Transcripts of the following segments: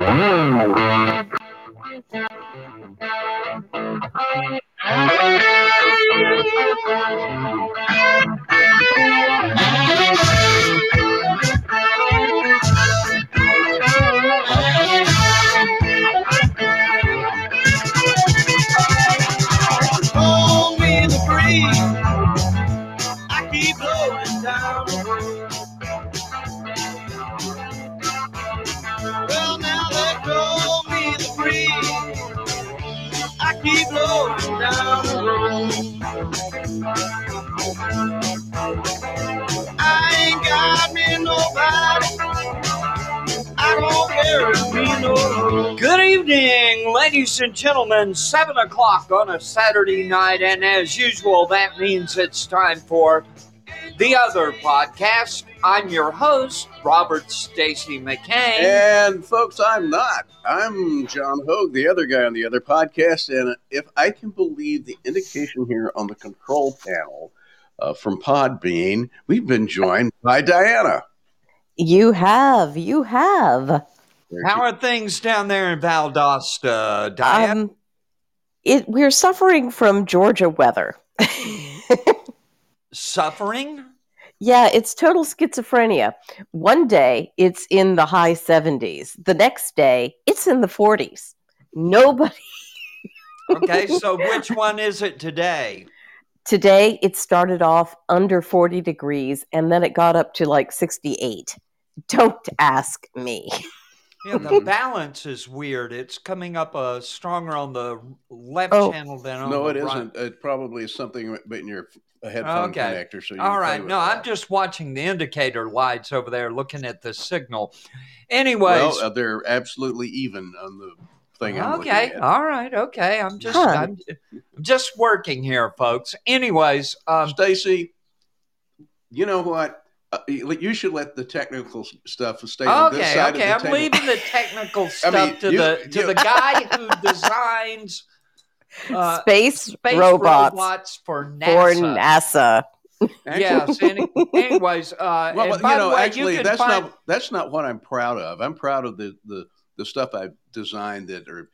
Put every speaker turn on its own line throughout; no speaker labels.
Roll
evening, ladies and gentlemen. Seven o'clock on a Saturday night, and as usual, that means it's time for the other podcast. I'm your host, Robert Stacy McCain.
And folks, I'm not. I'm John Hoge, the other guy on the other podcast. And if I can believe the indication here on the control panel uh, from Podbean, we've been joined by Dianna.
You have, you have.
How are things down there in Valdosta, Diane?
Um, it we're suffering from Georgia weather.
Suffering?
yeah, it's total schizophrenia. One day it's in the high 70s. The next day it's in the 40s. Nobody
Okay, so which one is it today?
today it started off under 40 degrees and then it got up to like 68. Don't ask me.
Yeah, the balance is weird. It's coming up uh, stronger on the left
Oh.
channel than on
No,
the
it
right.
isn't. It probably is something in your headphone
Okay.
connector. So you
All
can play
right.
with
No,
that.
I'm just watching the indicator lights over there, looking at the signal. Anyways,
Well, uh, they're absolutely even on the thing. I'm
okay. All right. Okay. I'm just,
Huh.
I'm, I'm just working here, folks. Anyways, um,
Stacy, you know what? Uh, you you should let the technical stuff stay on this
okay,
side
okay.
of
I'm
table.
leaving the technical stuff
mean,
to
you-
the to
you-
the guy who designs uh,
Space,
space
robots,
robots for
for
NASA.
NASA.
Yes. Any, anyways, uh,
Well,
and by
you know,
the way,
actually,
you can
that's
find,
not that's not what I'm proud of. I'm proud of the the the stuff I've designed that are i-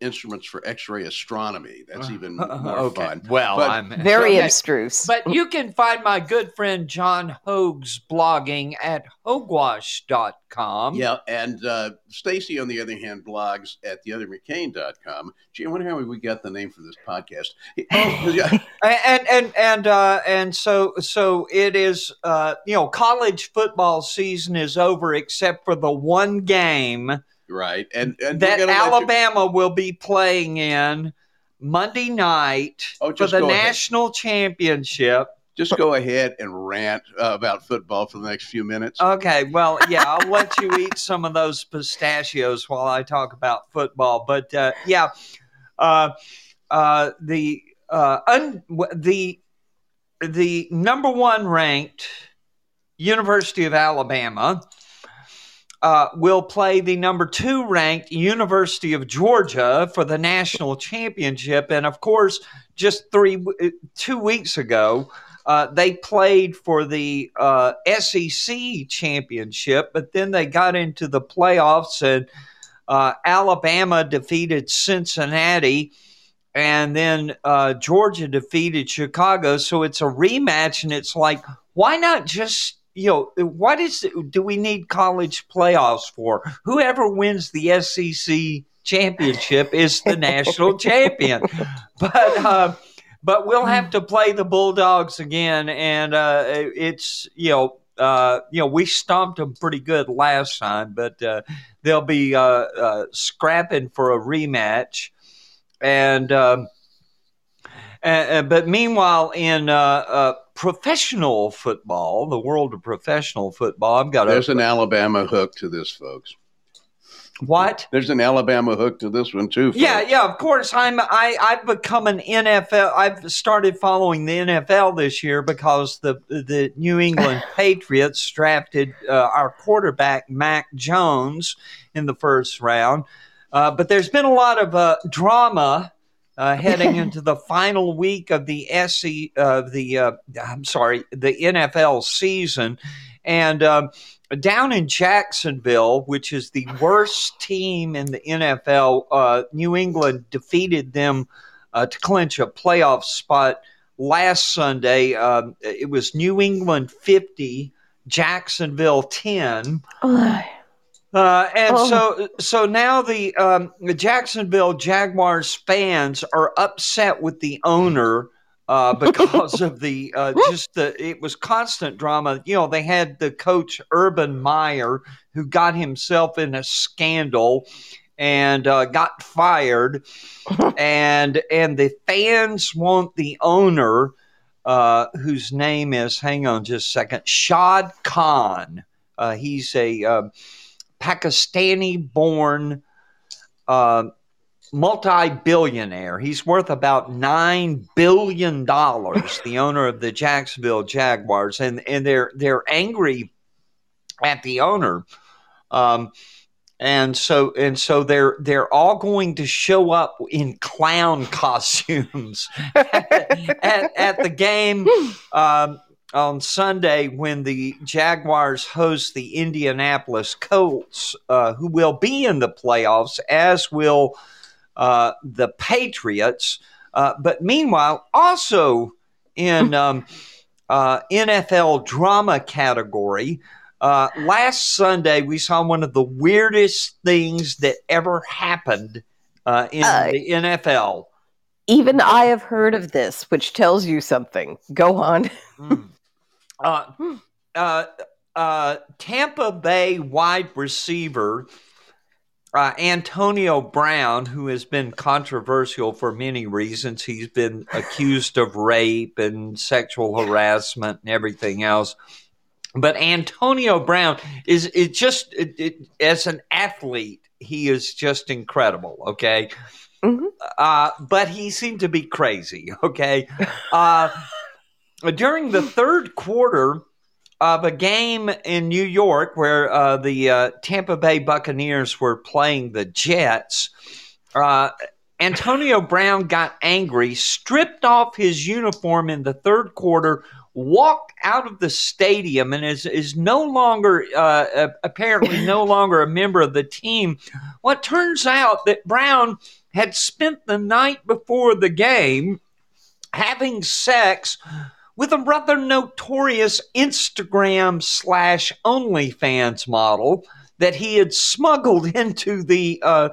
instruments for X-ray astronomy. That's even more
okay.
fun.
Well,
But-
I'm
Very
okay.
abstruse.
But you can find my good friend John Hoge's blogging at hogewash.com.
Yeah, and uh, Stacy, on the other hand, blogs at theothermccain.com. Gee, I wonder how we got the name for this podcast. Oh, yeah.
And and and uh, and so so it is. Uh, you know, college football season is over, except for the one game
right. And, and
that
gonna you-
Alabama will be playing in Monday night
Oh,
for the
go ahead.
national championship.
just go ahead and rant uh, about football for the next few minutes.
Okay, well, yeah, I'll let you eat some of those pistachios while I talk about football. But uh, yeah, uh, uh, the uh, un- the the number one ranked University of Alabama uh, will play the number two ranked University of Georgia for the national championship, and of course, just three two weeks ago. Uh, they played for the uh, SEC championship, but then they got into the playoffs, and uh, Alabama defeated Cincinnati, and then uh, Georgia defeated Chicago. So it's a rematch, and it's like, why not just you know what is do we need college playoffs for? Whoever wins the SEC championship is the national champion, but. Uh, but we'll have to play the Bulldogs again, and uh, it's you know uh, you know we stomped them pretty good last time, but uh, they'll be uh, uh, scrapping for a rematch, and. Um, uh, but meanwhile, in uh, uh, professional football, the world of professional football, I've got
There's
a
an Alabama hook to this, folks.
what?
There's an Alabama hook to this one too. Folks.
Yeah, yeah. Of course, I'm. I I've become an NFL. I've started following the NFL this year because the the New England Patriots drafted uh, our quarterback Mac Jones in the first round. Uh, but there's been a lot of uh, drama uh, heading into the final week of the SC of the uh, I'm sorry the NFL season, And um, down in Jacksonville, which is the worst team in the NFL, uh, New England defeated them uh, to clinch a playoff spot last Sunday. Um, it was New England 50, Jacksonville 10. Uh, and
Oh.
so, so now the um, the Jacksonville Jaguars fans are upset with the owner uh, because of the uh, just the it was constant drama. You know, they had the coach Urban Meyer who got himself in a scandal and uh, got fired, and and the fans want the owner. Uh, whose name is, hang on just a second, Shad Khan. Uh, he's a um Pakistani born uh, multi billionaire. He's worth about $9 billion, the owner of the Jacksonville Jaguars. And, and they're, they're angry at the owner. Um, and so and so they're they're all going to show up in clown costumes at, at the game um, on Sunday when the Jaguars host the Indianapolis Colts, uh, who will be in the playoffs, as will uh, the Patriots. Uh, but meanwhile, also in um, uh, NFL drama category, uh, last Sunday we saw one of the weirdest things that ever happened uh, in the NFL.
Even I have heard of this, which tells you something. Go on.
Mm. Uh, uh, uh, Tampa Bay wide receiver uh, Antonio Brown, who has been controversial for many reasons, he's been accused of rape and sexual harassment and everything else. But Antonio Brown is it just it, it, as an athlete, he is just incredible. Okay.
Mhm.
Uh, but he seemed to be crazy. Okay. Uh, during the third quarter of a game in New York where uh, the uh, Tampa Bay Buccaneers were playing the Jets, uh, Antonio Brown got angry, stripped off his uniform in the third quarter, walked out of the stadium, and is is no longer uh, uh, apparently no longer a member of the team. Well, it turns out that Brown had spent the night before the game having sex with a rather notorious Instagram slash OnlyFans model that he had smuggled into the uh,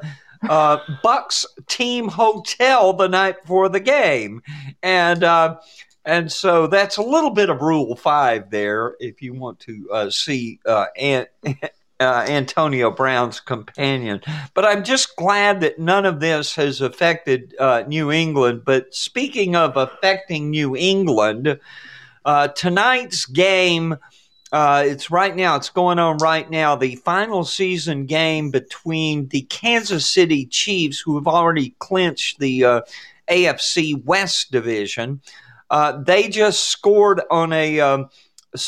uh, Bucs team hotel the night before the game, and uh, and so that's a little bit of Rule Five there. If you want to uh, see uh, Ant, uh, Antonio Brown's companion, but I'm just glad that none of this has affected uh, New England. But speaking of affecting New England, uh, tonight's game. Uh, it's right now. It's going on right now. The final season game between the Kansas City Chiefs, who have already clinched the uh, AFC West division. Uh, they just scored on a um,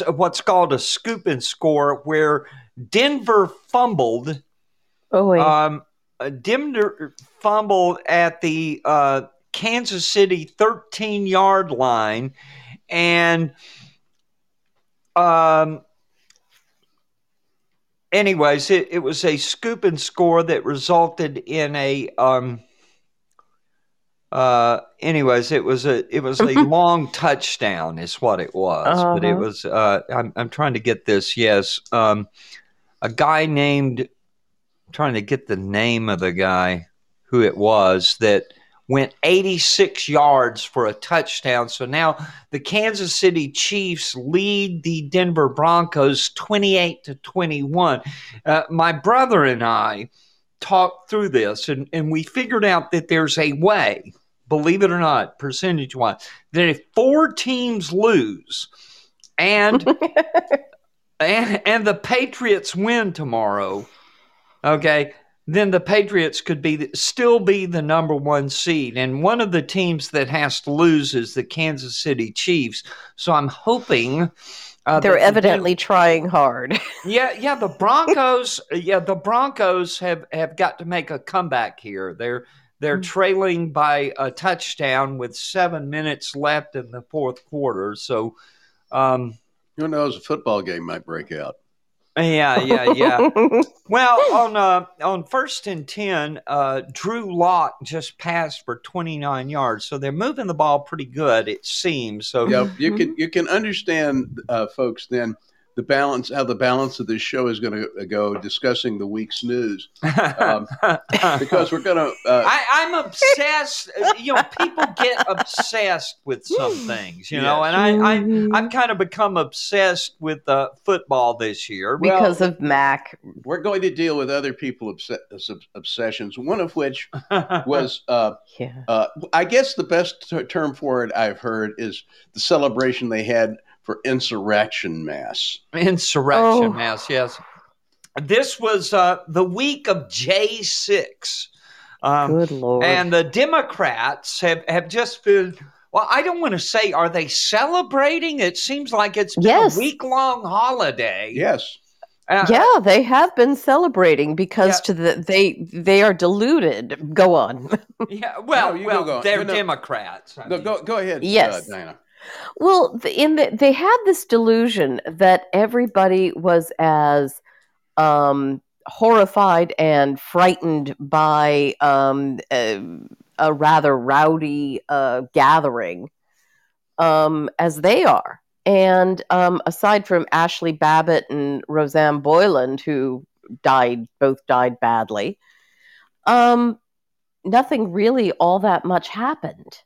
what's called a scoop and score, where Denver fumbled.
Oh wait.
Um, uh, Denver fumbled at the uh, Kansas City 13 yard line, and um, anyways, it, it was a scoop and score that resulted in a um, uh, anyways, it was a it was a long touchdown, is what it was. But it
Uh-huh.
was uh, I'm I'm trying to get this. Yes, um, a guy named I'm trying to get the name of the guy who it was that went 86 yards for a touchdown. So now the Kansas City Chiefs lead the Denver Broncos 28 to 21. Uh, my brother and I talked through this and, and we figured out that there's a way, believe it or not, percentage wise, that if four teams lose and and, and the Patriots win tomorrow, okay, then the Patriots could be still be the number one seed, and one of the teams that has to lose is the Kansas City Chiefs. So I'm hoping uh,
They're
that the
evidently trying hard.
yeah, yeah. The Broncos, yeah, the Broncos have have got to make a comeback here. They're they're
Mm.
trailing by a touchdown with seven minutes left in the fourth quarter. So, um,
Who knows? A football game might break out.
Yeah, yeah, yeah. well, on uh, on first and ten, uh, Drew Lock just passed for twenty nine yards, so they're moving the ball pretty good. It seems. So
Yeah, you can you can understand, uh, folks. Then the balance, how the balance of this show is going to go, discussing the week's news, um, because we're going to. Uh,
I, I'm obsessed. You know, people get obsessed with some things, you know, and I, I I've kind of become obsessed with uh, football this year.
Well-
because of Mac.
we're going to deal with other people obs- obs- obsessions. One of which was, uh,
Yeah.
uh, I guess, the best t- term for it I've heard is the celebration they had for insurrection mass.
Insurrection
Oh.
mass, yes. This was uh, the week of J6. Um,
Good lord.
and the Democrats have, have just been, well, I don't want to say, are they celebrating? It seems like it's been
Yes.
a week long holiday.
Yes,
Uh,
yeah, they have been celebrating because
Yeah.
to the they they are deluded. Go on.
yeah, well,
No,
well
go, go.
they're
You know-
Democrats. I
no, go go ahead.
Yes.
uh, Dianna.
Well, in the, they had this delusion that everybody was as um, horrified and frightened by um, a, a rather rowdy uh, gathering um, as they are. And um, aside from Ashley Babbitt and Rosanne Boyland, who died, both died badly, um, nothing really all that much happened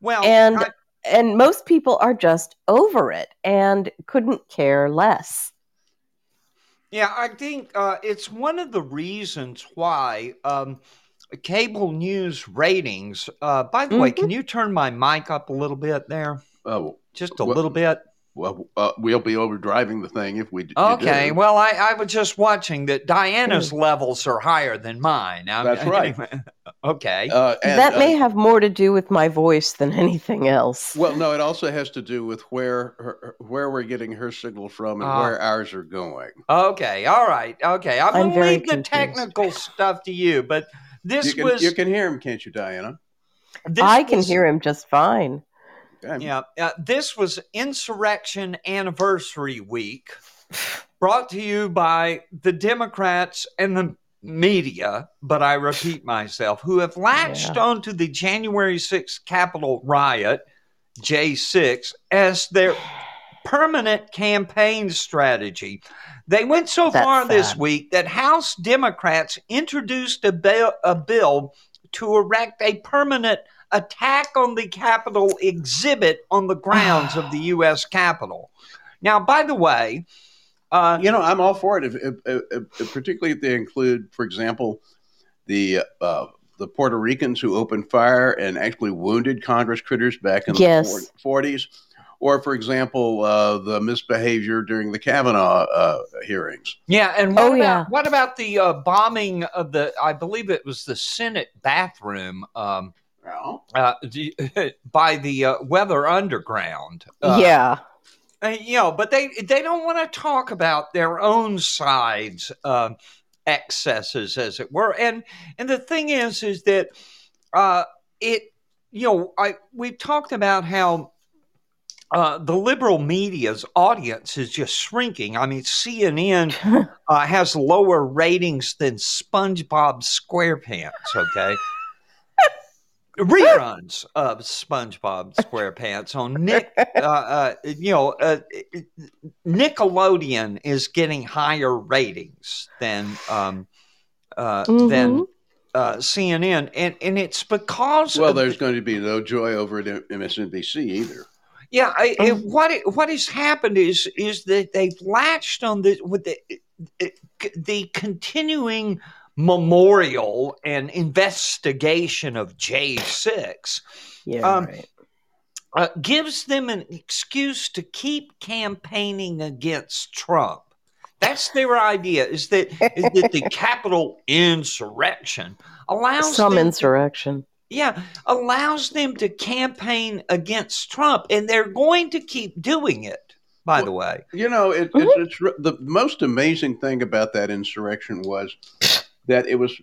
well,
and
I-
and most people are just over it and couldn't care less
Yeah, I think uh, it's one of the reasons why um, cable news ratings. Uh, by the way,
Mhm.
can you turn my mic up a little bit there?
Oh,
Just a
What-
little bit.
Well, uh, we'll be overdriving the thing if we d-
Okay.
do.
Well, I, I was just watching that Dianna's levels are higher than mine. I'm-
That's right.
okay.
Uh, and,
that
uh,
may have more to do with my voice than anything else
Well, no, it also has to do with where her, where we're getting her signal from and
Ah.
where ours are going.
Okay. All right. Okay. I'm,
I'm
going to
very
leave the technical stuff to you, but this
You can,
was.
you can hear him, can't you, Diana?
this
i can
was-
hear him just fine
Okay.
Yeah, uh, this was Insurrection Anniversary Week, brought to you by the Democrats and the media, but I repeat myself, who have latched
Yeah.
onto the January 6th Capitol riot, J6, as their permanent campaign strategy. They went so
That's
far this week that House Democrats introduced a bill, a bill to erect a permanent attack on the Capitol exhibit on the grounds of the U.S. Capitol. Now, by the way, uh,
You know, I'm all for it, if, if, if, if- particularly if they include, for example, the uh, the Puerto Ricans who opened fire and actually wounded Congress critters back in
Yes.
the 40s, or, for example, uh, the misbehavior during the Kavanaugh uh, hearings.
yeah, and what
Oh,
about
yeah.
what about the uh, bombing of the? I believe it was the Senate bathroom. Um,
Well,
uh, by the uh, Weather Underground. Uh,
yeah
Uh, you know, but they they don't want to talk about their own sides uh, excesses, as it were. And and the thing is, is that uh, it you know I we've talked about how. Uh, the liberal media's audience is just shrinking. I mean, CNN uh, has lower ratings than SpongeBob SquarePants. Okay, reruns of SpongeBob SquarePants on Nick. Uh, uh, you know, uh, Nickelodeon is getting higher ratings than um, uh, than
Mhm.
uh, CNN, and and it's because
well,
of-
there's going to be no joy over at MSNBC either.
yeah, I, it,
Um,
what it, what has happened is is that they've latched on the with the the continuing memorial and investigation of J six
yeah
Um,
right.
uh, gives them an excuse to keep campaigning against Trump. That's their idea: is that is that the Capitol insurrection allows
some
them to
insurrection
yeah, allows them to campaign against Trump, and they're going to keep doing it. By the way,
You know, it,
Mhm.
it's, it's re- the most amazing thing about that insurrection was that it was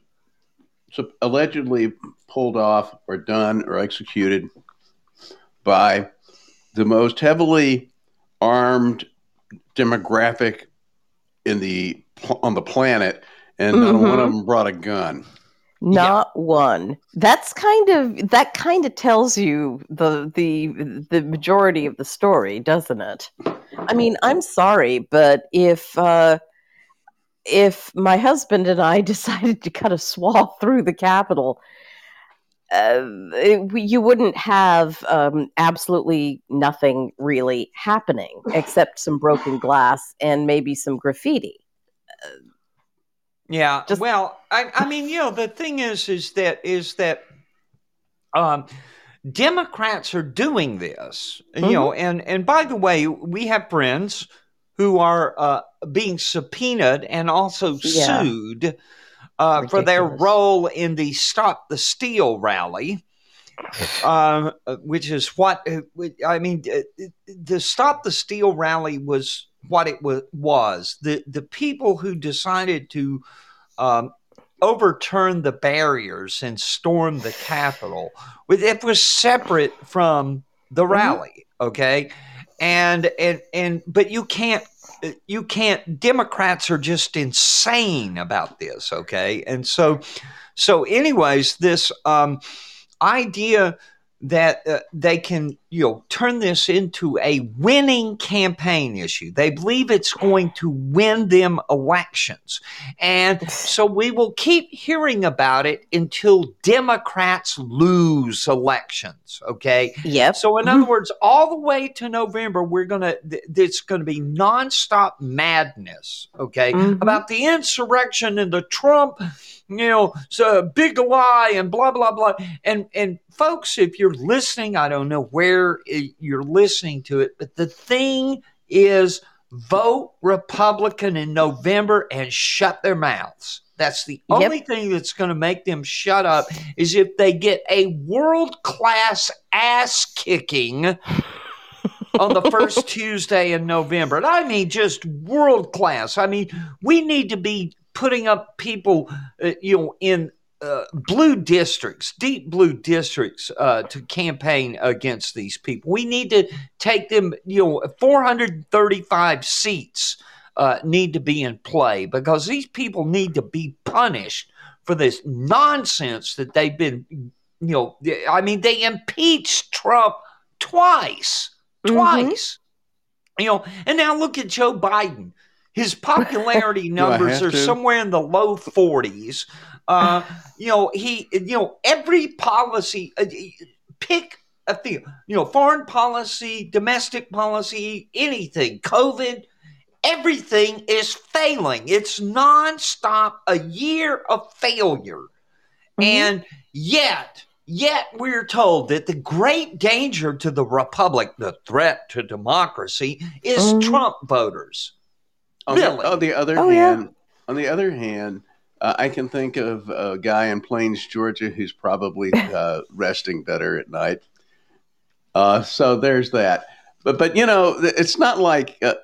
allegedly pulled off or done or executed by the most heavily armed demographic in the on the planet, and not
Mhm.
one of them brought a gun.
Not one. That's kind of that kind of tells you the the the majority of the story, doesn't it? I mean, I'm sorry, but if uh, if my husband and I decided to cut a swath through the Capitol, uh, it- you wouldn't have um, absolutely nothing really happening except some broken glass and maybe some graffiti.
Yeah.
Just-
well, I, I mean, you know, the thing is, is that is that um, Democrats are doing this, you know, and and by the way, we have friends who are uh, being subpoenaed and also
Yeah.
sued uh, for their role in the Stop the Steal rally. Uh, which is what uh, I mean. uh, The Stop the Steal rally was what it was. Was the the people who decided to um, overturn the barriers and storm the Capitol? It was separate from the rally. Okay, and and and but you can't you can't democrats are just insane about this okay? And so so anyways this um idea that uh, they can you know turn this into a winning campaign issue they believe it's going to win them elections and so we will keep hearing about it until democrats lose elections okay
Yep.
so, in other words, all the way to November, we're gonna. th- It's going to be nonstop madness. Okay,
Mhm.
about the insurrection and the Trump, you know, so big lie and blah blah blah. And and folks, if you're listening, I don't know where you're listening to it, but the thing is, vote Republican in November and shut their mouths. That's the
Yep.
only thing that's going to make them shut up is if they get a world class ass kicking on the first Tuesday in November. And I mean, just world class. I mean, we need to be putting up people, uh, you know, in uh, blue districts, deep blue districts, uh, to campaign against these people. We need to take them, you know, 435 seats uh, need to be in play because these people need to be punished for this nonsense that they've been, you know, I mean, they impeached Trump twice,
Mhm.
twice, you know, and now look at Joe Biden. His popularity numbers are
to?
somewhere in the low 40s. Uh, you know, he, you know, every policy, uh, pick a field, you know, foreign policy, domestic policy, anything, COVID, everything is failing. It's nonstop, a year of failure.
Mhm.
And yet, yet we're told that the great danger to the republic, the threat to democracy, is
Mhm.
Trump voters.
On,
Really?
the, on the other
Oh, yeah.
hand, on the other hand, uh, I can think of a guy in Plains, Georgia, who's probably uh, resting better at night. Uh, so there's that. But but you know, it's not like uh,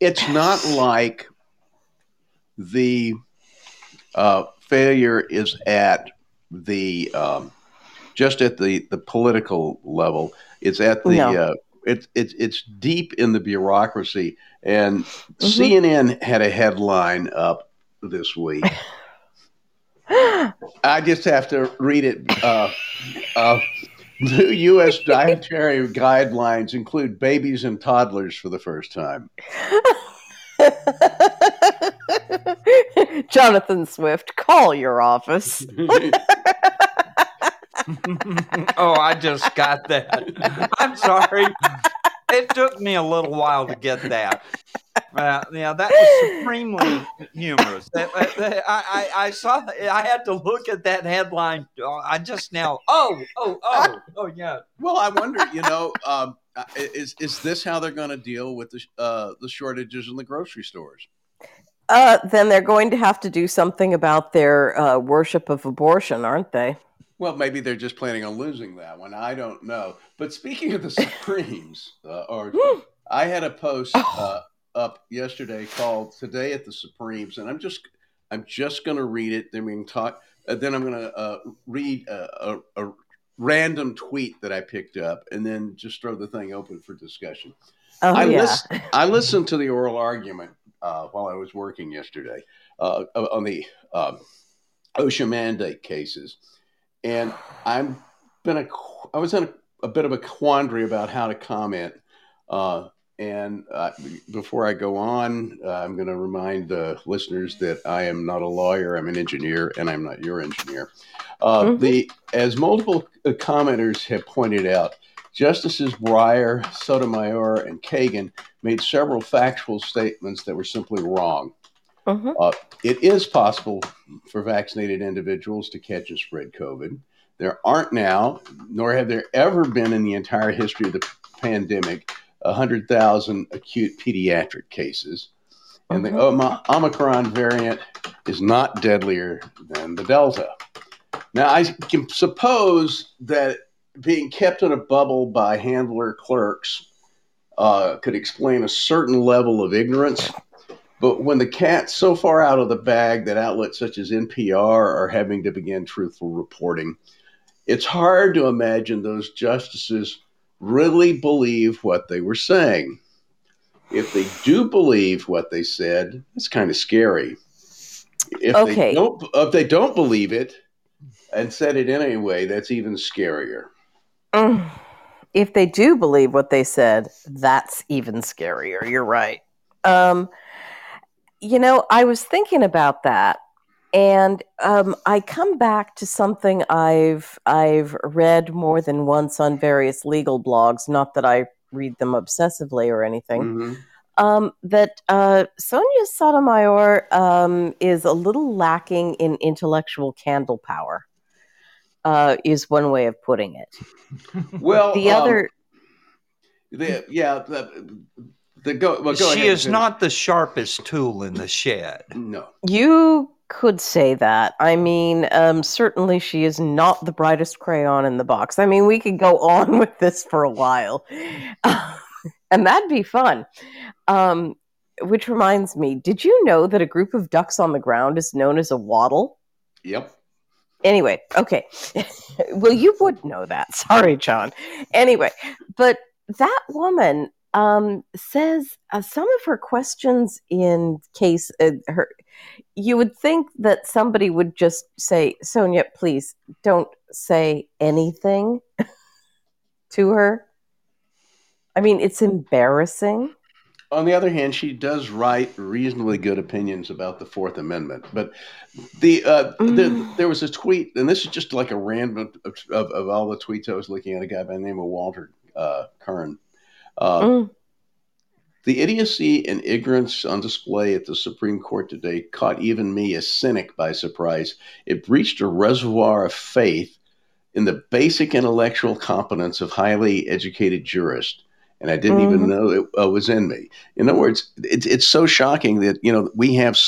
it's not like the uh, failure is at the um, just at the the political level. It's at the
No.
It's it's it's deep in the bureaucracy. And
Mm-hmm.
CNN had a headline up this week. I just have to read it. Uh, uh, new U.S. dietary guidelines include babies and toddlers for the first time.
Jonathan Swift, call your office.
oh, I just got that. I'm sorry. It took me a little while to get that. Uh, yeah, that was supremely humorous. That- that- that- I, I, I saw. I had to look at that headline. uh, I just now. Oh, oh, oh, oh, yeah.
Well, I wonder, you know, um, uh, is is this how they're going to deal with the uh, the shortages in the grocery stores?
Uh, then they're going to have to do something about their uh, worship of abortion, aren't they?
Well, maybe they're just planning on losing that one. I don't know. But speaking of the Supremes, uh, or I had a post uh, up yesterday called "Today at the Supremes," and I'm just I'm just going to read it. Then we can talk. Uh, then I'm going to uh, read a, a, a random tweet that I picked up, and then just throw the thing open for discussion.
Oh
I,
yeah.
I listened to the oral argument uh, while I was working yesterday uh, on the uh, OSHA mandate cases, and I'm been a I was in a, a bit of a quandary about how to comment. Uh, and uh, before I go on, uh, I'm going to remind the listeners that I am not a lawyer. I'm an engineer, and I'm not your engineer. Uh,
Mhm.
The as multiple uh, commenters have pointed out, Justices Breyer, Sotomayor, and Kagan made several factual statements that were simply wrong.
Mhm.
It is possible for vaccinated individuals to catch and spread COVID. There aren't now, nor have there ever been in the entire history of the pandemic, 100,000 acute pediatric cases. And the
Mhm.
Omicron variant is not deadlier than the Delta. Now, I can suppose that being kept in a bubble by handler clerks uh, could explain a certain level of ignorance. But when the cat's so far out of the bag that outlets such as NPR are having to begin truthful reporting, it's hard to imagine those justices really believe what they were saying. If they do believe what they said, it's kind of scary. If
Okay.
they don't, if they don't believe it and said it anyway, that's even scarier.
Mm. If they do believe what they said, that's even scarier. You're right. Um, you know, I was thinking about that, and um, I come back to something I've I've read more than once on various legal blogs. Not that I read them obsessively or anything.
Mhm.
Um, that uh, Sonia Sotomayor um, is a little lacking in intellectual candle power. Uh, is one way of putting it.
Well,
The
um,
other,
the, yeah, the, the go. Well, go
she
ahead,
is
finish.
not the sharpest tool in the shed.
No.
You could say that. I mean, um, certainly she is not the brightest crayon in the box. I mean, we could go on with this for a while, and that'd be fun. Um, which reminds me, did you know that a group of ducks on the ground is known as a waddle?
Yep.
Anyway, okay. well, you would know that. Sorry, John. Anyway, but that woman um, says uh, some of her questions in case uh, her. You would think that somebody would just say, "Sonia, please don't say anything to her." I mean, it's embarrassing.
On the other hand, she does write reasonably good opinions about the Fourth Amendment. But the, uh, the
Mm.
there was a tweet, and this is just like a random of, of, of all the tweets I was looking at. A guy by the name of Walter uh, Kirn. Uh,
Mm.
The idiocy and ignorance on display at the Supreme Court today caught even me, a cynic, by surprise. It breached a reservoir of faith in the basic intellectual competence of highly educated jurists. And I didn't even
Mhm.
know it uh, was in me. In other words, it's it's so shocking that you know we have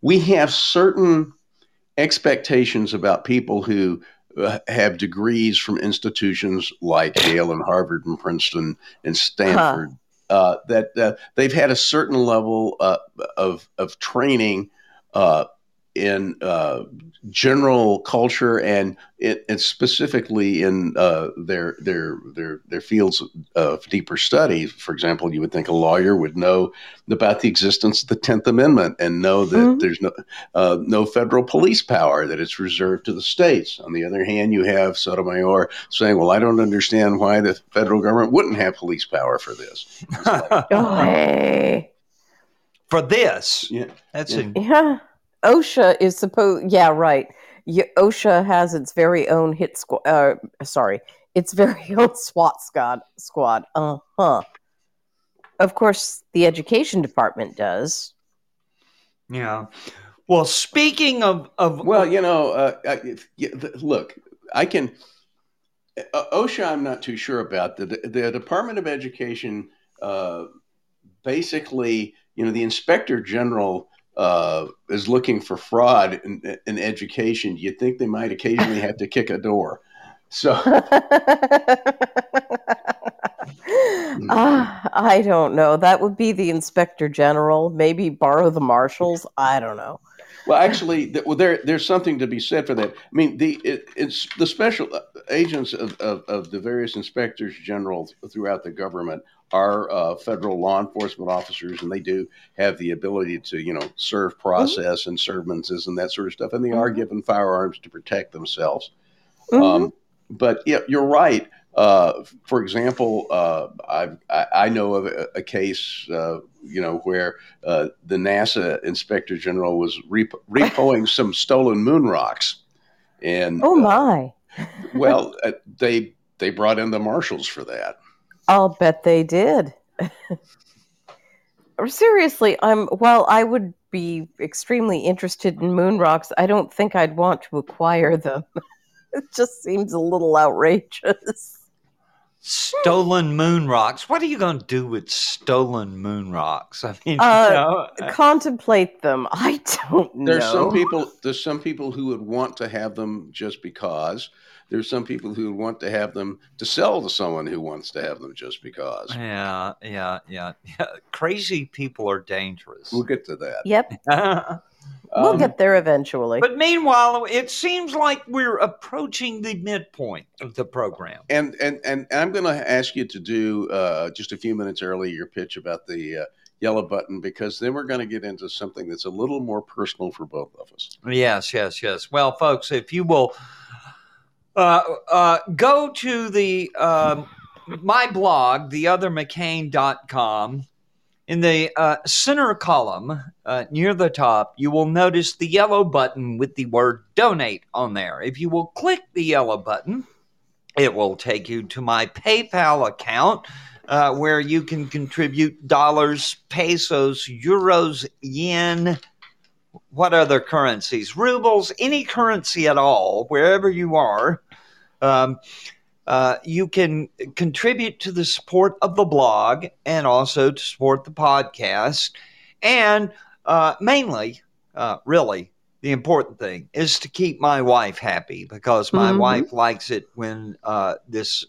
we have certain expectations about people who have degrees from institutions like Yale and Harvard and Princeton and Stanford uh, that uh, they've had a certain level uh, of of training uh, in uh, general culture and it, and specifically in uh, their their their their fields of deeper study. For example, you would think a lawyer would know about the existence of the Tenth Amendment and know that
Mhm.
there's no uh, no federal police power that it's reserved to the states. On the other hand, you have Sotomayor saying, "Well, I don't understand why the federal government wouldn't have police power for this." Like,
Oh, hey.
For this,
yeah,
that's
Yeah.
in-
Yeah. OSHA is supposed. Yeah, right. OSHA has its very own hit squad. Uh, sorry, its very own SWAT squad. Squad. Uh huh. Of course, the education department does.
yeah. Well, speaking of of
Well, you know, uh, I, if- yeah, th- look, I can. Uh, OSHA, I'm not too sure about. The, the Department of Education, uh, basically, you know, the Inspector General uh, is looking for fraud in, in education. You'd think they might occasionally have to kick a door. So,
Ah, I don't know. That would be the inspector general. Maybe borrow the marshals. I don't know.
well, actually, th- well, there there's something to be said for that. I mean, the it, it's the special agents of, of, of the various inspectors general throughout the government are uh, federal law enforcement officers, and they do have the ability to, you know, serve process and sermonses and that sort of stuff, and they are
Mhm.
given firearms to protect themselves.
Mhm.
Um, but yeah, you're right. Uh, for example, uh, I've, I, I know of a, a case, uh, you know, where uh, the NASA Inspector General was rep- repoing some stolen moon rocks, and
oh
uh,
my!
well, uh, they they brought in the marshals for that.
I'll bet they did. Seriously, I'm. While I would be extremely interested in moon rocks, I don't think I'd want to acquire them. it just seems a little outrageous.
Stolen moon rocks. What are you going to do with stolen moon rocks? I mean,
Uh,
you know,
Contemplate them. I don't know.
There's some people. There's some people who would want to have them just because. There's some people who would want to have them to sell to someone who wants to have them just because.
yeah, yeah, yeah, yeah. Crazy people are dangerous.
We'll get to that.
Yep,
but
we'll
Um,
get there eventually.
But meanwhile, it seems like we're approaching the midpoint of the program.
And and and I'm going to ask you to do uh, just a few minutes early your pitch about the uh, yellow button because then we're going to get into something that's a little more personal for both of us.
Yes, yes, yes. Well, folks, if you will uh, uh, go to the um, my blog, theothermccain.com, in the uh, center column uh, near the top, you will notice the yellow button with the word donate on there. If you will click the yellow button, it will take you to my PayPal account. Uh, where you can contribute dollars, pesos, euros, yen, what other currencies? Rubles, any currency at all, wherever you are. Um, uh, you can contribute to the support of the blog and also to support the podcast. And uh, mainly, uh, really, the important thing is to keep my wife happy because my
Mhm.
wife likes it when uh, this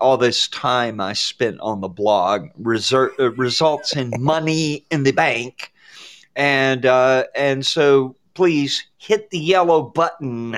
all this time I spent on the blog reser- uh, results in money in the bank and uh, and so please hit the yellow button.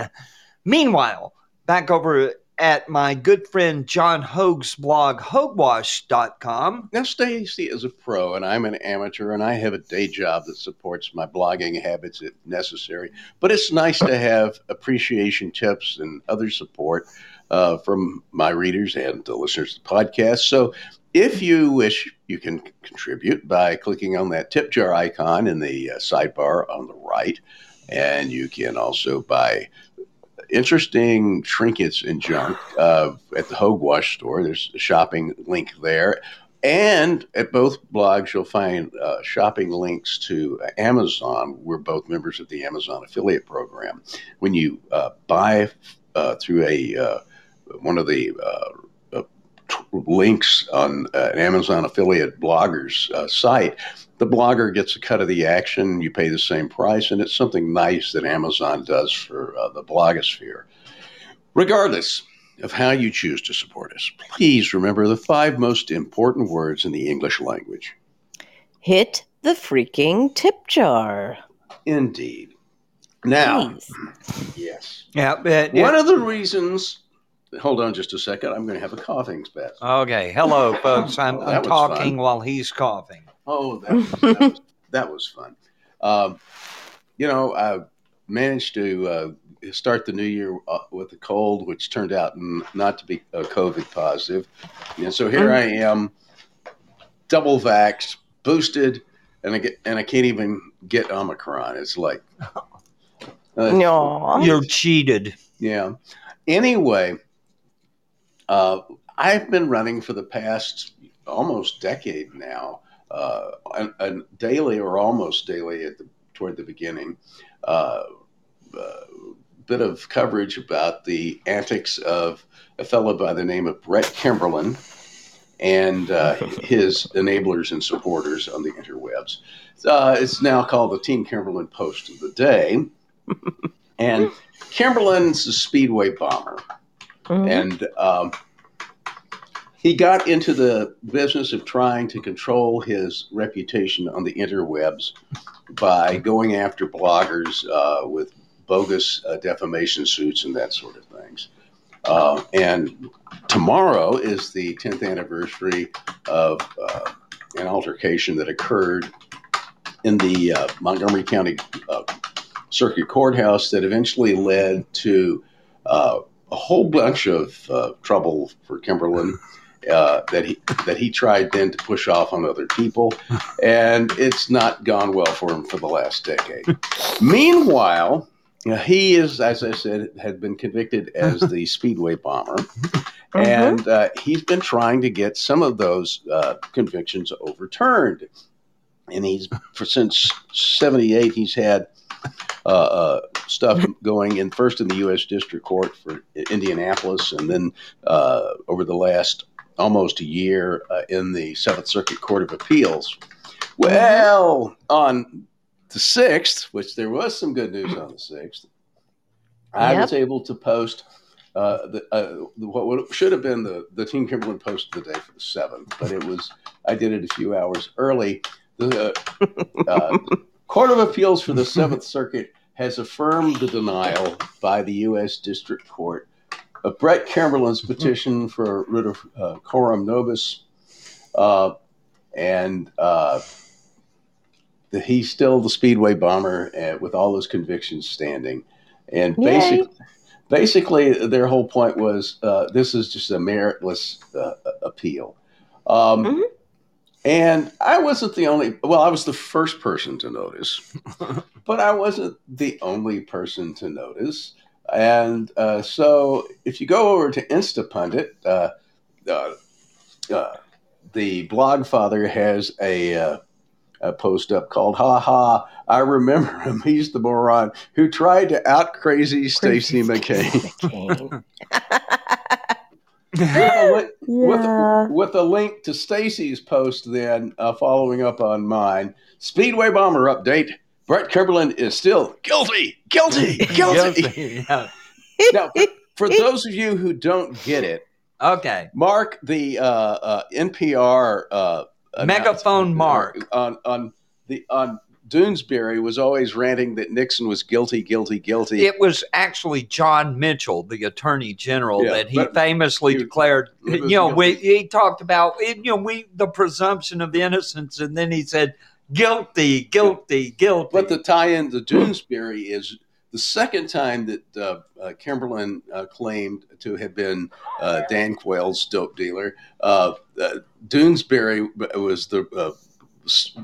Meanwhile, back over at my good friend John Hoge's blog, hogewash.com.
Now, Stacy is a pro, and I'm an amateur, and I have a day job that supports my blogging habits if necessary. But it's nice to have appreciation tips and other support uh, from my readers and the listeners to the podcast. So, if you wish, you can contribute by clicking on that tip jar icon in the uh, sidebar on the right. And you can also buy interesting trinkets and junk uh, at the Hogewash store. There's a shopping link there. And at both blogs, you'll find uh, shopping links to Amazon. We're both members of the Amazon affiliate program. When you uh, buy uh, through a uh, one of the uh, uh, t- links on an Amazon affiliate blogger's site, the blogger gets a cut of the action. You pay the same price, and it's something nice that Amazon does for uh, the blogosphere. Regardless of how you choose to support us, please remember the five most important words in the English language.
Hit the freaking tip jar.
Indeed. Now,
Please.
yes.
Yeah, but,
One of the reasons. Hold on just a second. I'm going to have a coughing spasm.
Okay, hello, folks. I'm,
That
I'm talking
fun.
while he's coughing.
Oh, that was, that was, that was fun. Um, you know, I managed to uh, start the new year uh, with a cold, which turned out not to be uh, COVID positive. And so here I am, double vaxxed, boosted, and I get, and I can't even get Omicron. It's like, uh,
No.
You're cheated.
yeah. Anyway, uh, I've been running for the past almost decade now, uh, and, and daily or almost daily at the toward the beginning, uh, uh, bit of coverage about the antics of a fellow by the name of Brett Kimberlin and uh, his enablers and supporters on the interwebs. Uh, it's now called the Team Kimberlin Post of the Day. and Kimberlin's a speedway bomber
Mhm.
and um, he got into the business of trying to control his reputation on the interwebs by going after bloggers uh, with bogus uh, defamation suits and that sort of things. Uh, and tomorrow is the 10th anniversary of uh, an altercation that occurred in the uh, Montgomery County uh, Circuit Courthouse that eventually led to a whole bunch of trouble for Kimberlin. Uh, that he that he tried then to push off on other people, and it's not gone well for him for the last decade. Meanwhile, you know, he is, as I said, had been convicted as the Speedway bomber, and uh, he's been trying to get some of those uh, convictions overturned. And he's for since '78, he's had uh, uh, stuff going in first in the U.S. District Court for Indianapolis, and then uh, over the last almost a year uh, in the Seventh Circuit Court of Appeals. Well, on the sixth, which there was some good news on the sixth, I
Yep.
was able to post uh, the, uh, what would, should have been the the Team Kimberlin post of the day for the seventh, but it was I did it a few hours early. The uh, Court of Appeals for the Seventh Circuit has affirmed the denial by the U.S. District Court of Brett Kimberlin's petition for writ of uh, coram nobis, uh, and uh, that he's still the Speedway bomber uh, with all those convictions standing. And
Yay.
basically, their whole point was uh, this is just a meritless uh, appeal. Um,
Mhm.
And I wasn't the only, well, I was the first person to notice, but I wasn't the only person to notice. And uh, so if you go over to Instapundit, uh, uh, uh, the blog father has a, uh, a post up called "Ha Ha." I remember him. He's the moron who tried to out crazy Stacy McCain.
McCain.
with, a li- with,
yeah.
with a link to Stacy's post, then uh, following up on mine. Speedway bomber update. Brett Kimberlin is still guilty, guilty, guilty.
Guilty, yeah.
now, for those of you who don't get it,
Okay.
Mark, the uh, uh, NPR uh,
Megaphone Mark.
on on the on Doonesbury was always ranting that Nixon was guilty, guilty, guilty.
It was actually John Mitchell, the Attorney General,
Yeah,
that he famously
he-
declared.
he
You know, we, he talked about you know we the presumption of innocence, and then he said guilty, guilty, guilty.
But the tie-in to Doonesbury is the second time that uh, uh, Kimberlin uh, claimed to have been uh, Dan Quayle's dope dealer. Uh, uh, Doonesbury was the uh,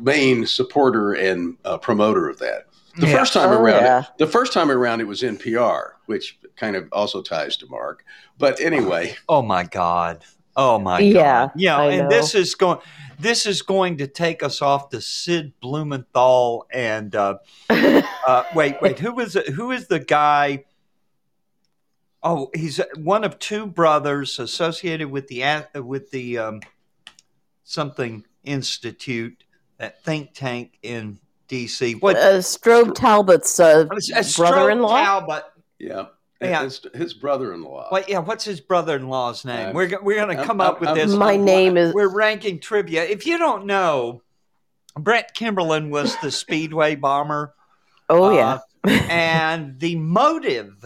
main supporter and uh, promoter of that. The
Yeah.
first time
Oh,
around,
yeah.
the first time around, it was NPR, which kind of also ties to Mark. But anyway,
Oh my God. Oh my
Yeah,
God. Yeah.
I
and
know.
this is going this is going to take us off to Sid Blumenthal and uh, uh, wait, wait, who is it? Who is the guy? Oh, he's one of two brothers associated with the with the um, something institute, that think tank in D.C. What
uh, Strobe Talbott's uh,
a
brother-in-law.
Talbott.
yeah,
Yeah.
His, his brother-in-law.
Wait, yeah, what's his brother-in-law's name?
Uh,
we're we're going to
I'm-
come up with
I'm-
this.
My name is
We're ranking trivia. If you don't know, Brett Kimberlin was the Speedway bomber.
Oh
Uh,
yeah.
and the motive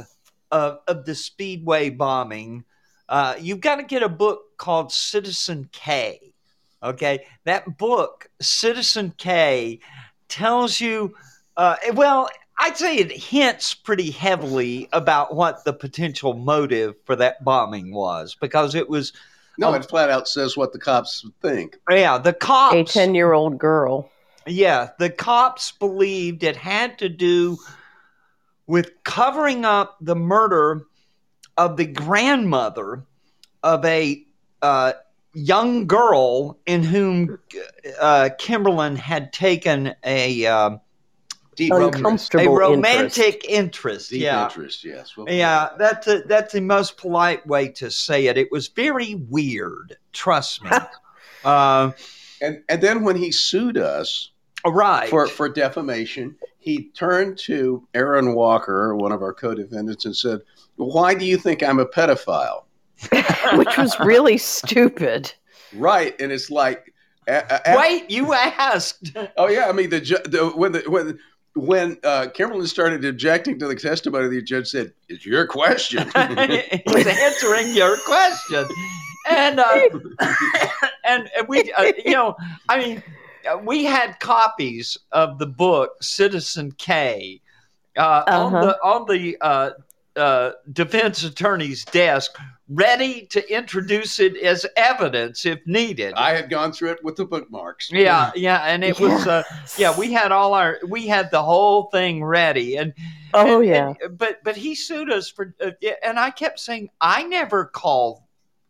of, of the Speedway bombing, uh, you've got to get a book called Citizen K. Okay. That book, Citizen K, tells you, uh, well, I'd say it hints pretty heavily about what the potential motive for that bombing was because it was,
no,
um,
it flat out says what the cops think.
yeah, the cops.
A ten-year-old girl.
Yeah, the cops believed it had to do with covering up the murder of the grandmother of a uh, young girl in whom uh, Kimberlin had taken a um,
Deep
rom-
interest.
a romantic interest.
Deep
yeah.
interest, yes. Well,
Yeah, that's a, that's the most polite way to say it. It was very weird. Trust me. uh,
And and then when he sued us
right.
for for defamation, he turned to Aaron Walker, one of our co-defendants, and said, "Why do you think I'm a pedophile?"
which was really stupid.
Right, and it's like, a- a- a-
Wait, you asked.
oh yeah, I mean the, ju- the when the when when uh, Kimberlin started objecting to the testimony, the judge said, "It's your question."
He's answering your question, and uh, and and we, uh, you know, I mean, uh, we had copies of the book Citizen K uh, on
Uh-huh.
the on the uh, uh, defense attorney's desk, ready to introduce it as evidence if needed.
I had gone through it with the bookmarks.
yeah, yeah, and it was uh, yeah. We had all our we had the whole thing ready, and
Oh
and-
yeah.
and- but but he sued us for, uh, and I kept saying I never called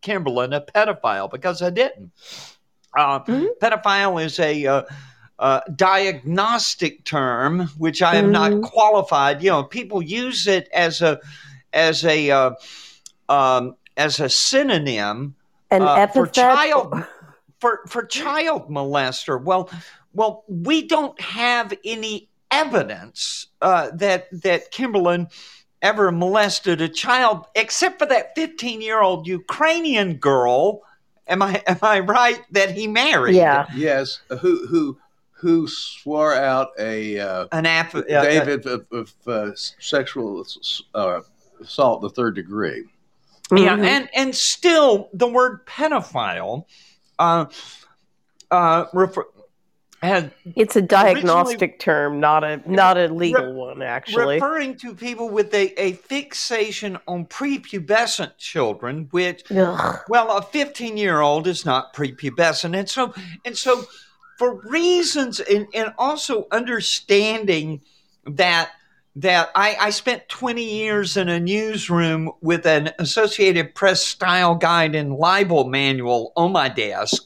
Kimberlin a pedophile because I didn't. Uh,
Mhm.
Pedophile is a uh, diagnostic term which I am not
Mhm.
qualified. You know, people use it as a as a uh, um, as a synonym
An
uh, for
epithet.
child for for child molester. Well, well, we don't have any evidence uh, that that Kimberlin ever molested a child, except for that 15 year old Ukrainian girl. Am I am I right that he married?
Yeah.
Yes, who who who swore out a uh,
an app. Uh,
David of, of uh, sexual uh, assault the third degree.
Yeah,
Mhm.
and and still the word pedophile uh, uh, refer, had
It's a diagnostic term, not a not a legal
Re-
one, actually.
referring to people with a, a fixation on prepubescent children, which
Ugh.
well, a 15 year old is not prepubescent, and so and so for reasons and, and also understanding that that I, I spent 20 years in a newsroom with an Associated Press style guide and libel manual on my desk.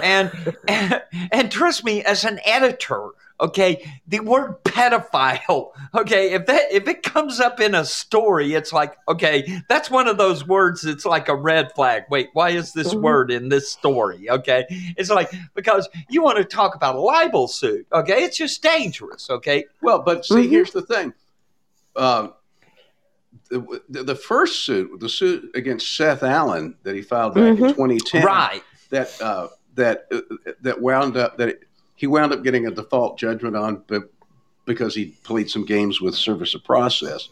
And, and and trust me, as an editor, okay, the word pedophile, okay, if that if it comes up in a story, it's like, okay, that's one of those words It's like a red flag. Wait, why is this
Mhm.
word in this story? Okay. It's like because you want to talk about a libel suit, okay? It's just dangerous, okay?
Well, but see,
Mhm.
here's the thing. Um, the, the, first suit, the suit against Seth Allen that he filed back in
Mhm.
2010,
Right.
that uh, that uh, that wound up that he wound up getting a default judgment on, but because he played some games with service of process,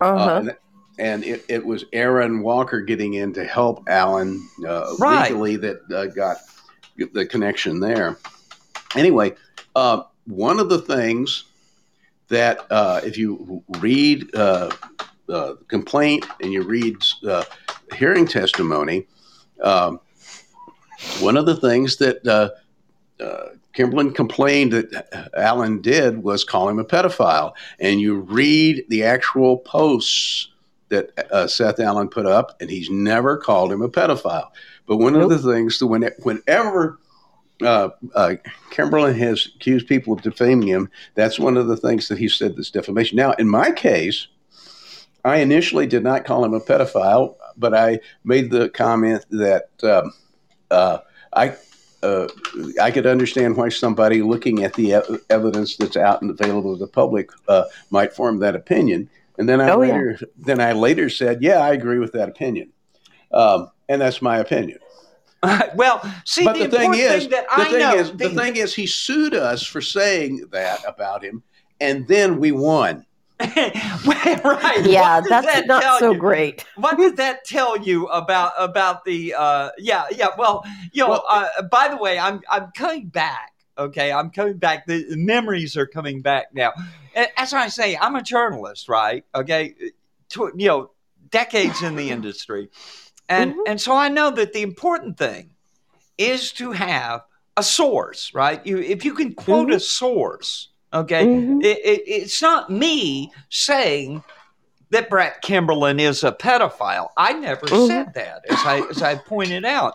uh,
Uh-huh.
and, and it, it was Aaron Walker getting in to help Allen uh,
Right.
legally that uh, got the connection there. Anyway, uh, one of the things that uh, if you read uh, uh, complaint and you read uh, hearing testimony, um, one of the things that uh, Kimberlin complained that Allen did was call him a pedophile. And you read the actual posts that uh, Seth Allen put up, and he's never called him a pedophile. But one of the things that when, whenever uh, uh, Kimberlin has accused people of defaming him, that's one of the things that he said that's defamation. Now, in my case, I initially did not call him a pedophile, but I made the comment that um, uh, I uh, I could understand why somebody looking at the ev- evidence that's out and available to the public uh, might form that opinion. And then I
Oh, yeah.
later then I later said, yeah, I agree with that opinion, um, and that's my opinion.
well, see,
but
the,
the, thing is,
thing that
the
I
thing
know,
is, the thing is, he sued us for saying that about him, and then we won.
right?
yeah, that's
that
not so
you?
great.
What does that tell you about about the? Uh, yeah, yeah. Well, you know.
Well-
uh, by the way, I'm I'm coming back. Okay, I'm coming back. The the memories are coming back now. A- As I say, I'm a journalist, right? Okay, Tw- you know, decades in the industry, and
Mhm.
and so I know that the important thing is to have a source, right? You if you can quote a source, okay,
Mhm.
it, it, it's not me saying that Brett Kimberlin is a pedophile. I never
Mhm.
said that, as I as I pointed out.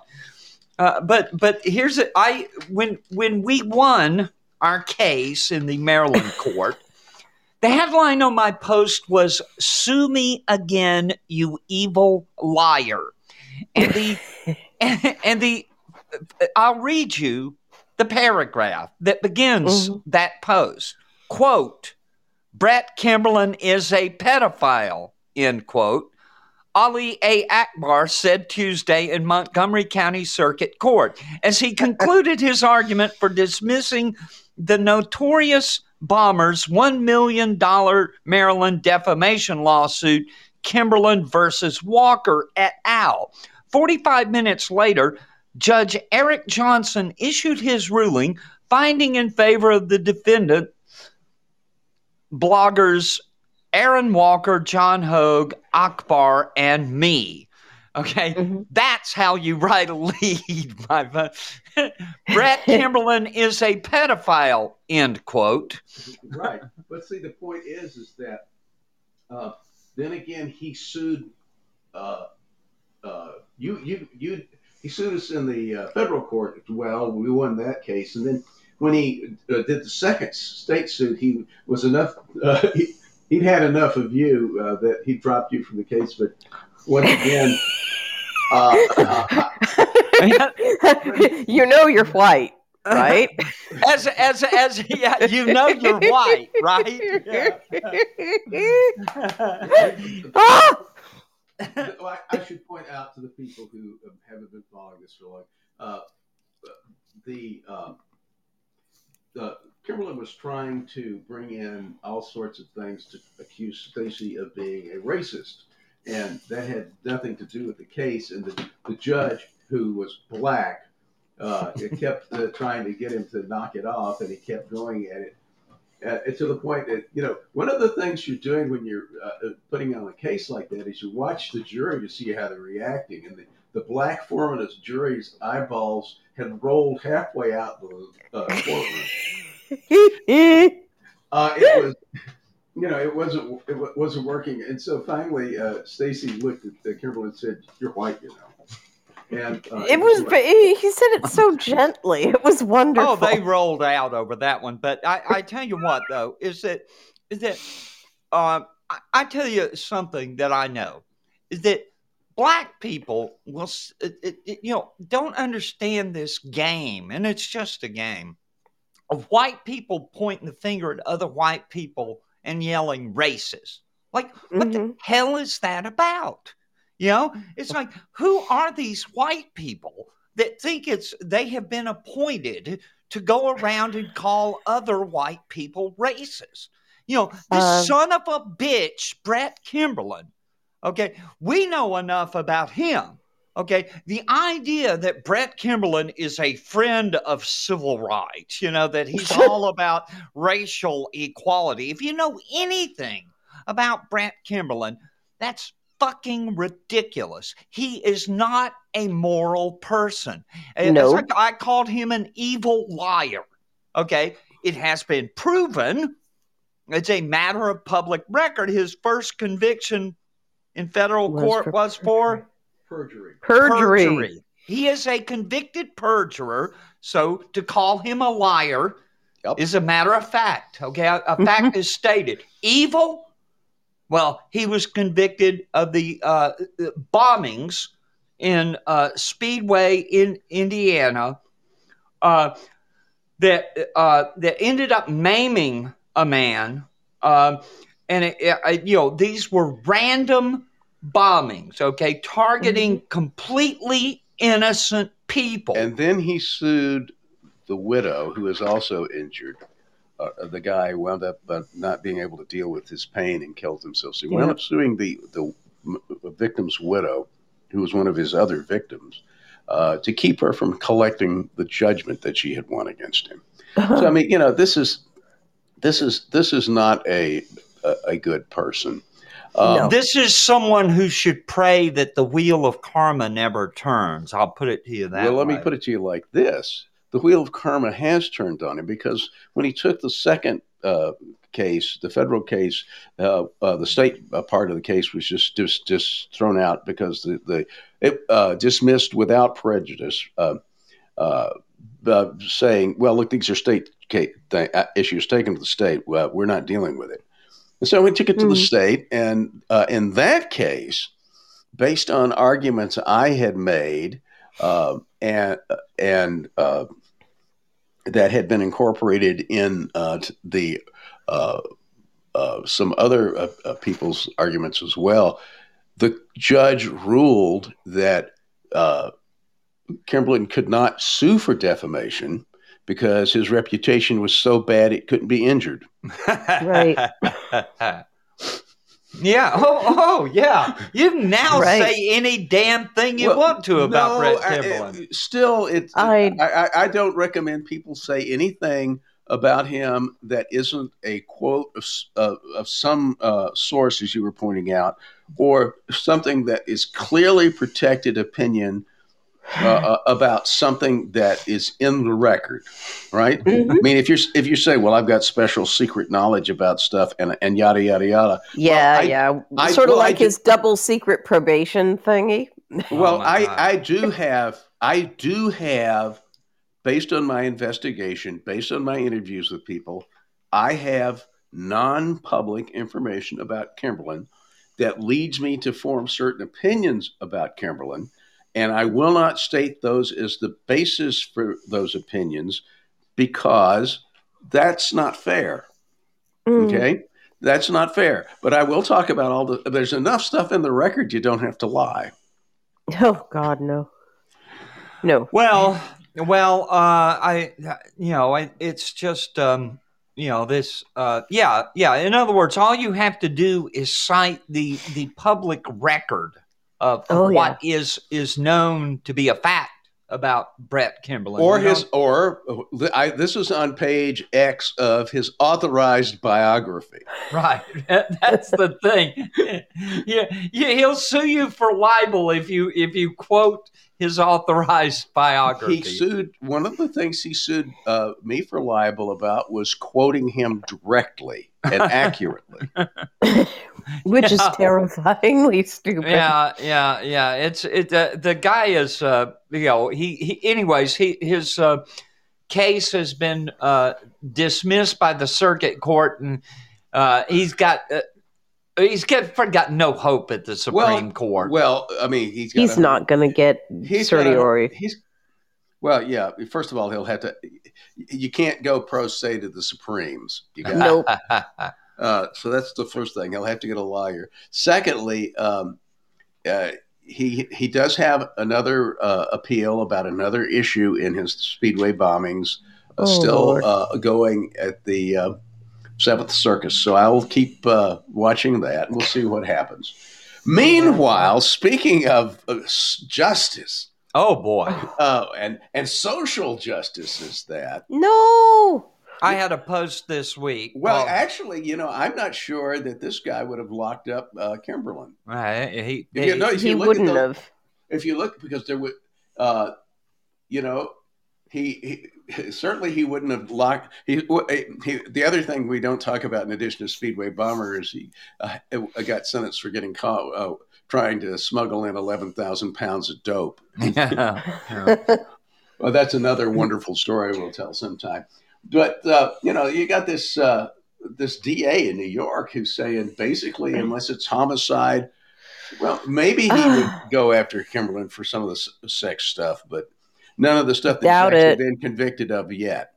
Uh, but but here's it. I when when we won our case in the Maryland court, the headline on my post was "Sue me again, you evil liar," and the and, and the I'll read you the paragraph that begins
Mhm.
that post. Quote, Brett Kimberlin is a pedophile, end quote. Ali A. Akbar said Tuesday in Montgomery County Circuit Court as he concluded his argument for dismissing the notorious Bomber's $1 million Maryland defamation lawsuit, Kimberlin versus Walker et al. 45 minutes later, Judge Eric Johnson issued his ruling finding in favor of the defendant, bloggers Aaron Walker, John Hoge, Akbar, and me. Okay, mm-hmm. that's how you write a lead, my friend. Brett Kimberlin is a pedophile. End quote.
Right, but see, the point is, is that uh, then again, he sued. Uh, uh, you, you, you. He sued us in the uh, federal court. Well, we won that case, and then when he uh, did the second state suit, he was enough. Uh, he, would had enough of you uh, that he dropped you from the case. But once again, uh, uh,
you know you're white, right?
as as as yeah, you know you're white, right? Yeah.
ah! Well, I, should point out to the people who haven't been following this for long. Uh, the um, uh, Kimberlin was trying to bring in all sorts of things to accuse Stacy of being a racist, and that had nothing to do with the case. And the, the judge, who was black, uh, kept uh, trying to get him to knock it off, and he kept going at it. Uh, to the point that you know one of the things you're doing when you're uh, putting on a case like that is you watch the jury to see how they're reacting, and the, the black foreman of the jury's eyeballs had rolled halfway out the uh, courtroom. uh, it was, you know, it wasn't it wasn't working, and so finally, uh, Stacy looked at uh, Kimberlin and said, "You're white, you know." And uh,
it was, he said it so gently. It was wonderful.
Oh, they rolled out over that one. But I, I tell you what, though, is that is that uh, I, I tell you something that I know is that black people will, it, it, you know, don't understand this game, and it's just a game of white people pointing the finger at other white people and yelling racist. Like, what mm-hmm. the hell is that about? You know, it's like, who are these white people that think it's they have been appointed to go around and call other white people racist? You know, this uh, son of a bitch, Brett Kimberlin, Okay, we know enough about him. Okay, the idea that Brett Kimberlin is a friend of civil rights, you know, that he's all about racial equality. If you know anything about Brett Kimberlin, that's fucking ridiculous. He is not a moral person.
No.
I, I called him an evil liar. Okay, it has been proven. It's a matter of public record. His first conviction in federal was court for was for
perjury.
perjury. Perjury.
He is a convicted perjurer. So to call him a liar yep. is a matter of fact. Okay, a, a fact mm-hmm. is stated. Evil. Well, he was convicted of the uh, bombings in uh, Speedway in Indiana uh, that uh, that ended up maiming a man. Uh, and it, it, you know these were random bombings okay targeting mm-hmm. completely innocent people
and then he sued the widow who was also injured uh, the guy wound up uh, not being able to deal with his pain and killed himself so he wound up suing the, the victim's widow who was one of his other victims uh, to keep her from collecting the judgment that she had won against him so i mean you know this is this is this is not a a, a good person.
Um, no. This is someone who should pray that the wheel of karma never turns. I'll put it to you that
well, let
way.
me put it to you like this. The wheel of karma has turned on him because when he took the second uh, case, the federal case, uh, uh, the state uh, part of the case was just just, just thrown out because the, the it uh, dismissed without prejudice, uh, saying, "Well, look, these are state case, issues taken to the state. Well, we're not dealing with it." And so we took it to mm. the hmm. state. And uh, in that case, based on arguments I had made uh, and, and uh, that had been incorporated in uh, the uh, uh, some other people's arguments as well, the judge ruled that Kimberlin could not sue for defamation because his reputation was so bad it couldn't be injured.
Right.
yeah. Oh, oh, yeah. You can now
Right.
say any damn thing you
Well,
want to about
no,
Brett
I-
Kimberlin.
I- still, it's I,
I-
I, I don't recommend people say anything about him that isn't a quote of, s- of, of some uh, source, as you were pointing out, or something that is clearly protected opinion uh, uh, about something that is in the record, right?
Mhm.
I mean, if you're if you say, "Well, I've got special secret knowledge about stuff," and and yada yada yada,
Yeah,
I-
yeah.
I-
sort of
well, I
like
do-
his double secret probation thingy.
Well,
Oh
I, I do have I do have based on my investigation, based on my interviews with people, I have non-public information about Kimberlin that leads me to form certain opinions about Kimberlin, and I will not state those as the basis for those opinions because that's not fair.
Mm.
Okay? That's not fair. But I will talk about all the there's enough stuff in the record you don't have to lie.
Oh God, no, no.
Well, well, uh, I, you know, I, it's just, um, you know, this, uh, yeah, yeah. In other words, all you have to do is cite the the public record of, of
Oh, yeah.
what is is known to be a fact about Brett Kimberlin,
or
you know?
his or I, this is on page X of his authorized biography.
right. That's the thing. yeah, yeah, he'll sue you for libel if you if you quote his authorized biography.
He sued. One of the things he sued uh, me for libel about was quoting him directly and accurately.
Which is terrifyingly stupid.
yeah yeah yeah it's it uh, the guy is uh you know he, he anyways he his uh case has been uh dismissed by the circuit court and uh he's got uh, he's got got no hope at the supreme court
Well, I mean, he's got
He's
a-
not going to get
He's got a-
certiorari.
He's well, yeah. First of all, he'll have to. You can't go pro se to the Supremes. You got
Nope.
Uh, so that's the first thing. He'll have to get a lawyer. Secondly, um, uh, he he does have another uh, appeal about another issue in his speedway bombings, uh,
Oh,
still uh, going at the uh, Seventh Circus. So I will keep uh, watching that, and we'll see what happens. Meanwhile, speaking of uh, justice
oh boy
uh, and and social justice, is that
No.
I had a post this week
well?
Oh,
Actually, you know, I'm not sure that this guy would have locked up uh, Kimberlin.
right, he,
If you,
he-
no, if
He
look
wouldn't
the,
have.
if you look because there would uh you know he, he certainly he wouldn't have locked he, he the other thing we don't talk about in addition to speedway bomber is he uh, got sentenced for getting caught uh, trying to smuggle in 11,000 pounds of dope
yeah, yeah.
well that's another wonderful story we'll tell sometime but uh, you know you got this uh, this DA in New York who's saying basically unless it's homicide well maybe he would go after Kimberlin for some of the sex stuff but none of the stuff that
Doubt
he's
it.
actually been convicted of yet.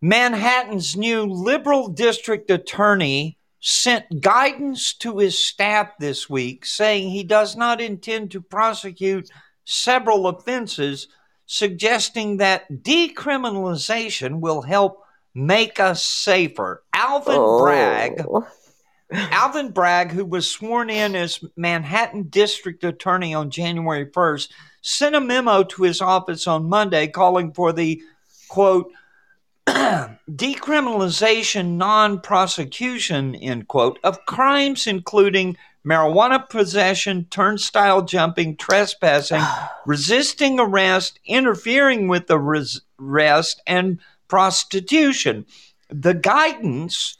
Manhattan's new liberal district attorney sent guidance to his staff this week saying he does not intend to prosecute several offenses, suggesting that decriminalization will help make us safer. Alvin oh. Bragg
Oh.
Alvin Bragg, who was sworn in as Manhattan District Attorney on January 1st, sent a memo to his office on Monday calling for the quote decriminalization non-prosecution end quote of crimes including marijuana possession turnstile jumping trespassing resisting arrest interfering with the res- arrest and prostitution the guidance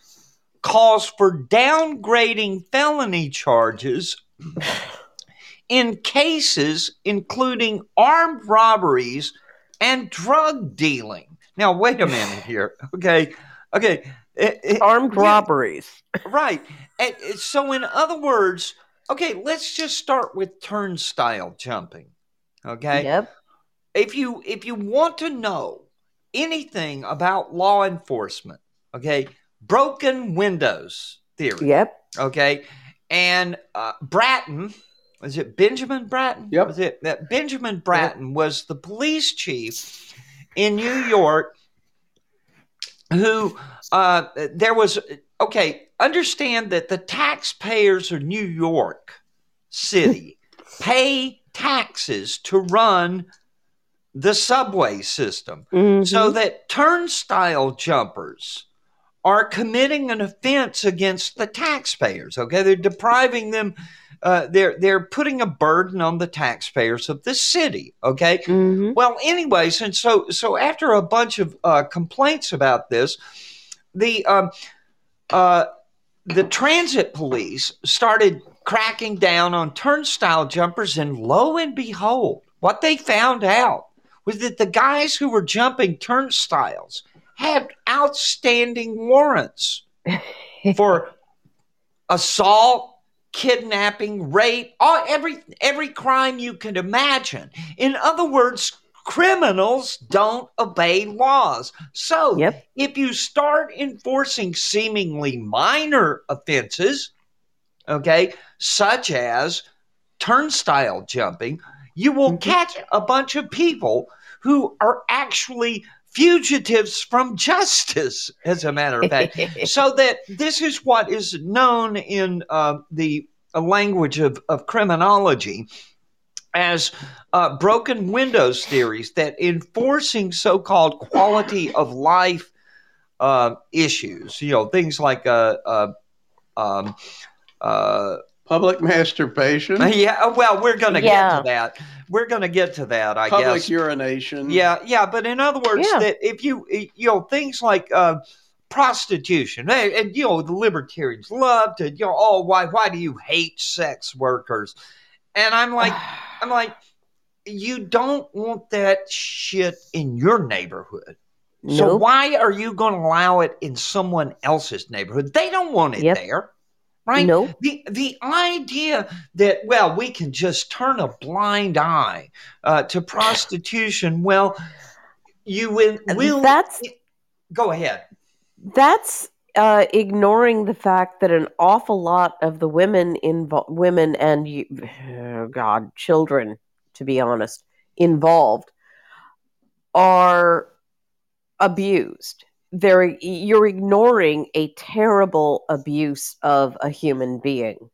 calls for downgrading felony charges in cases including armed robberies and drug dealing. Now, wait a minute here. Okay. Okay. It- it-
Armed
yeah,
robberies.
Right. And- and So, in other words, okay, let's just start with turnstile jumping. Okay
Yep.
if you if you want to know anything about law enforcement, okay, broken windows theory,
Yep.
okay, and uh, Bratton was it Benjamin Bratton?
Yep.
Was it that Benjamin Bratton was the police chief in New York who uh, there was okay. Understand that the taxpayers of New York City pay taxes to run the subway system,
Mhm.
so that turnstile jumpers are committing an offense against the taxpayers. Okay, they're depriving them. Uh, they're they're putting a burden on the taxpayers of the city. Okay,
Mhm.
well, anyways, and so so after a bunch of uh, complaints about this, the um, uh, the transit police started cracking down on turnstile jumpers, and lo and behold, what they found out was that the guys who were jumping turnstiles had outstanding warrants for assault, kidnapping, rape, all every every crime you can imagine. In other words, criminals don't obey laws. So,
Yep.
if you start enforcing seemingly minor offenses, okay, such as turnstile jumping, you will
Mhm.
catch a bunch of people who are actually fugitives from justice, as a matter of fact. So that this is what is known in uh, the language of, of criminology as uh, broken windows theories that enforcing so-called quality of life uh, issues you know things like uh, uh, um, uh,
Public masturbation,
yeah well we're gonna
Yeah.
get to that we're gonna get to that i
public
guess Public
urination.
yeah, yeah, but in other words,
Yeah.
that if you you know things like uh, prostitution, and, and you know the libertarians love to you know oh why why do you hate sex workers? And I'm like I'm like you don't want that shit in your neighborhood. So
Nope.
why are you going to allow it in someone else's neighborhood? They don't want it
Yep.
there, right?
Nope.
The the idea that well we can just turn a blind eye uh, to prostitution. Well, you will. will
That's
go ahead.
that's uh, ignoring the fact that an awful lot of the women involved, women and you, oh God, children, to be honest, involved, are abused. They're you're ignoring a terrible abuse of a human being.